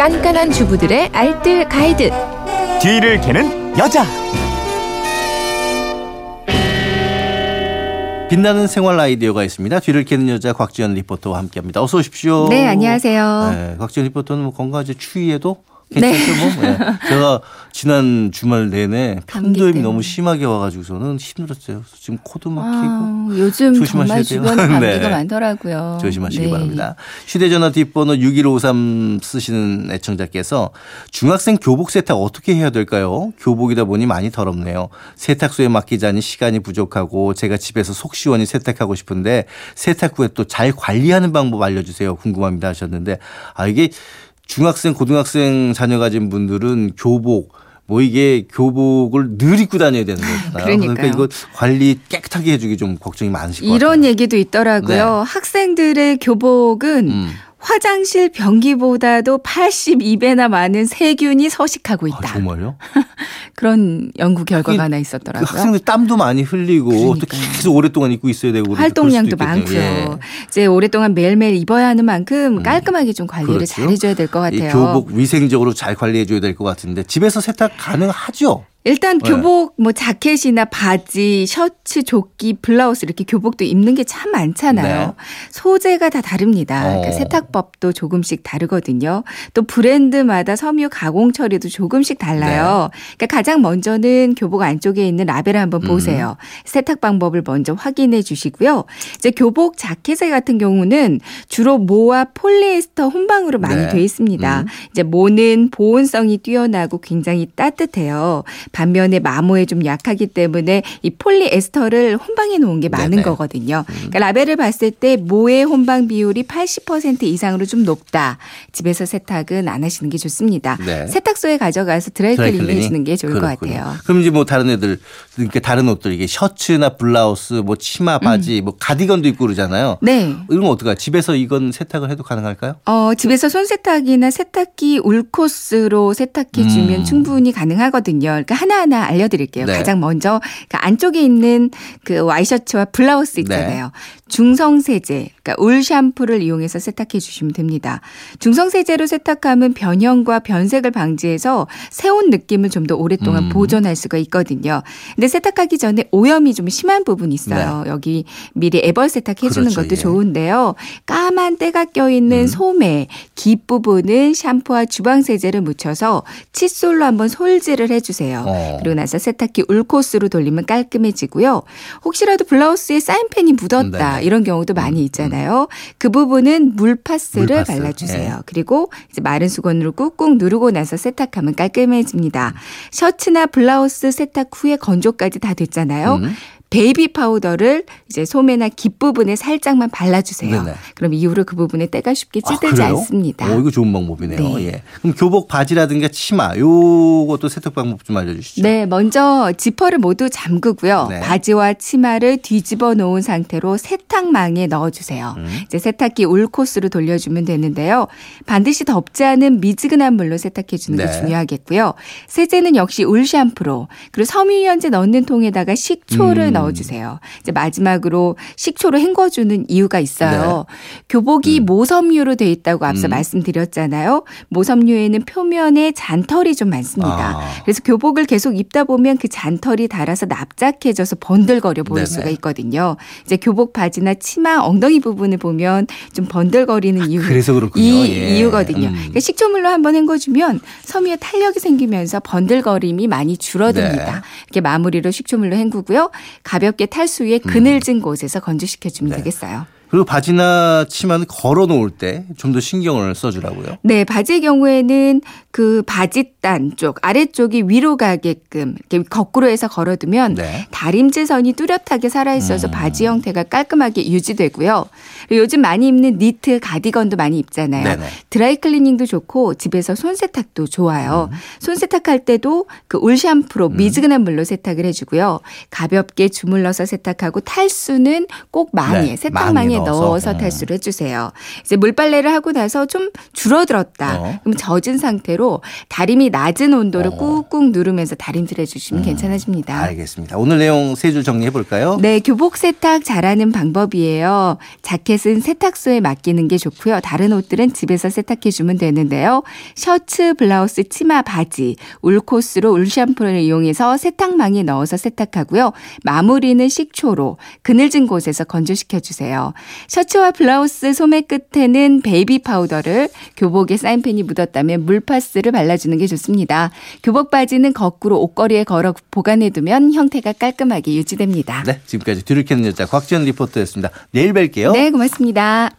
깐깐한 주부들의 알뜰 가이드. 뒤를 캐는 여자. 빛나는 생활 아이디어가 있습니다. 뒤를 캐는 여자 곽지연 리포터와 함께합니다. 어서 오십시오. 네, 안녕하세요. 네, 곽지연 리포터는 뭐 건강하지 추위에도 괜찮죠 뭐. 네. 제가 지난 주말 내내 편도염이. 너무 심하게 와가지고서는 힘들었어요. 지금 코도 막히고 아, 요즘 조심하셔야 정말 돼요. 주변에 감기가 네. 많더라고요. 조심하시기 네. 바랍니다. 휴대전화 뒷번호 6153 쓰시는 애청자께서 중학생 교복 세탁 어떻게 해야 될까요? 교복이다 보니 많이 더럽네요. 세탁소에 맡기자니 시간이 부족하고 제가 집에서 속 시원히 세탁하고 싶은데 세탁 후에 또 잘 관리하는 방법 알려주세요. 궁금합니다 하셨는데 아 이게 중학생 고등학생 자녀 가진 분들은 교복 뭐 이게 교복을 늘 입고 다녀야 되는 거잖아요. 그러니까 이거 관리 깨끗하게 해주기 좀 걱정이 많으실 것 같아요. 이런 얘기도 있더라고요. 학생들의 교복은 네. 음. 화장실 변기보다도 82배나 많은 세균이 서식하고 아, 있다. 정말요? 그런 연구 결과가 그- 하나 그 있었더라고요. 학생들 땀도 많이 흘리고 또 그러니까요. 계속 오랫동안 입고 있어야 되고 그래서 활동량도. 많고요. 예. 이제 오랫동안 매일매일 입어야 하는 만큼 깔끔하게 좀 관리를 그렇죠. 잘 해줘야 될것이 같아요. 교복 위생적으로 잘 관리해 줘야 될 것 같은데 집에서 세탁 가능하죠? 일단 네. 교복 뭐 자켓이나 바지, 셔츠, 조끼, 블라우스 이렇게 교복도 입는 게 참 많잖아요. 네. 소재가 다 다릅니다. 그러니까 어. 세탁법도 조금씩 다르거든요. 또 브랜드마다 섬유 가공 처리도 조금씩 달라요. 네. 그러니까 가장 먼저는 교복 안쪽에 있는 라벨을 한번 음. 보세요. 세탁 방법을 먼저 확인해 주시고요. 이제 교복 자켓 같은 경우는 주로 모와 폴리에스터 혼방으로 많이 네. 돼 있습니다. 음. 이제 모는 보온성이 뛰어나고 굉장히 따뜻해요. 반면에 마모에 좀 약하기 때문에 이 폴리에스터를 혼방해 놓은 게 많은 네네. 음. 거거든요. 그러니까 라벨을 봤을 때 모의 혼방 비율이 80% 이상으로 좀 높다. 집에서 세탁은 안 하시는 게 좋습니다. 네. 세탁소에 가져가서 드라이클리닝 드라이클리닝? 해주는 게 좋을 그렇군요. 것 같아요. 그럼 이제 뭐 다른 애들 그러니까 다른 옷들 이게 셔츠나 블라우스 뭐 치마 바지 뭐 가디건도 입고 그러잖아요. 음. 네. 이런 거 어떡해요? 집에서 이건 세탁을 해도 가능할까요? 어, 집에서 손 세탁이나 세탁기 울코스로 세탁해 주면 음. 충분히 가능하거든요. 그러니까 하나하나 알려드릴게요. 네. 가장 먼저 그 안쪽에 있는 그 와이셔츠와 블라우스 있잖아요. 네. 중성세제, 그러니까 울 샴푸를 이용해서 세탁해 주시면 됩니다. 중성세제로 세탁하면 변형과 변색을 방지해서 새온 느낌을 좀 더 오랫동안 음. 보존할 수가 있거든요. 근데 세탁하기 전에 오염이 좀 심한 부분이 있어요. 여기 미리 애벌 세탁해 주는 네. 그렇죠, 것도 예. 좋은데요. 까만 때가 껴있는 음. 소매 깃 부분은 샴푸와 주방 세제를 묻혀서 칫솔로 한번 솔질을 해주세요. 어. 그리고 나서 세탁기 울코스로 돌리면 깔끔해지고요. 혹시라도 블라우스에 사인펜이 묻었다 네. 이런 경우도 많이 있잖아요. 그 부분은 물파스를 물파스. 발라주세요. 예. 그리고 이제 마른 수건으로 꾹꾹 누르고 나서 세탁하면 깔끔해집니다. 셔츠나 블라우스 세탁 후에 건조까지 다 됐잖아요. 음. 베이비 파우더를 이제 소매나 깃 부분에 살짝만 발라주세요. 네네. 그럼 이후로 그 부분에 때가 쉽게 아, 찌들지 그래요? 않습니다. 오, 이거 좋은 방법이네요. 네. 예. 그럼 교복 바지라든가 치마 요것도 세탁 방법 좀 알려주시죠. 네, 먼저 지퍼를 모두 잠그고요. 네. 바지와 치마를 뒤집어 놓은 상태로 세탁망에 넣어주세요. 음. 이제 세탁기 울 코스로 돌려주면 되는데요. 반드시 덥지 않은 미지근한 물로 세탁해 주는 게 네. 중요하겠고요. 세제는 역시 울 샴푸로 그리고 섬유유연제 넣는 통에다가 식초를 음. 넣어주세요. 이제 마지막으로 식초로 헹궈주는 이유가 있어요. 네. 교복이 모섬유로 돼 있다고 앞서 음. 말씀드렸잖아요. 모섬유에는 표면에 잔털이 좀 많습니다. 아. 그래서 교복을 계속 입다 보면 그 잔털이 달아서 납작해져서 번들거려 보일 네네. 수가 있거든요. 이제 교복 바지나 치마 엉덩이 부분을 보면 좀 번들거리는 이유. 아, 그래서 그렇군요. 이 예. 이유거든요. 음. 그러니까 식초물로 한번 헹궈주면 섬유에 탄력이 생기면서 번들거림이 많이 줄어듭니다. 네. 이렇게 마무리로 식초물로 헹구고요. 가볍게 탈수 위에 그늘진 곳에서 건조시켜주면 음. 네. 되겠어요. 그리고 바지나 치마는 걸어 놓을 때 좀 더 신경을 써주라고요. 네, 바지의 경우에는 그 바지단 쪽 아래쪽이 위로 가게끔 이렇게 거꾸로 해서 걸어두면 네. 다림질선이 뚜렷하게 살아 있어서 음. 바지 형태가 깔끔하게 유지되고요. 그리고 요즘 많이 입는 니트, 가디건도 많이 입잖아요. 네네. 드라이클리닝도 좋고 집에서 손세탁도 좋아요. 음. 손세탁할 때도 그 울 샴푸로 미지근한 물로 세탁을 해주고요. 가볍게 주물러서 세탁하고 탈수는 꼭 망에 네, 세탁망에 망에 넣어서? 넣어서 어. 탈수를 해주세요. 이제 물빨래를 하고 나서 좀 줄어들었다. 어. 그럼 젖은 상태로 다림이 낮은 온도를 어. 꾹꾹 누르면서 다림질 해주시면 괜찮아집니다. 알겠습니다. 오늘 내용 세 줄 정리해 볼까요? 네, 교복 세탁 잘하는 방법이에요. 자켓은 세탁소에 맡기는 게 좋고요. 다른 옷들은 집에서 세탁해 주면 되는데요. 셔츠, 블라우스, 치마, 바지, 울 코스로 울 샴푸를 이용해서 세탁망에 넣어서 세탁하고요. 마무리는 식초로 그늘진 곳에서 건조시켜 주세요. 셔츠와 블라우스 소매 끝에는 베이비 파우더를 교복에 사인펜이 묻었다면 물파스를 발라주는 게 좋습니다. 교복 바지는 거꾸로 옷걸이에 걸어 보관해 두면 형태가 깔끔하게 유지됩니다. 네, 지금까지 뒤를 캐는 여자 곽지연 리포터였습니다. 내일 뵐게요. 네, 고맙습니다.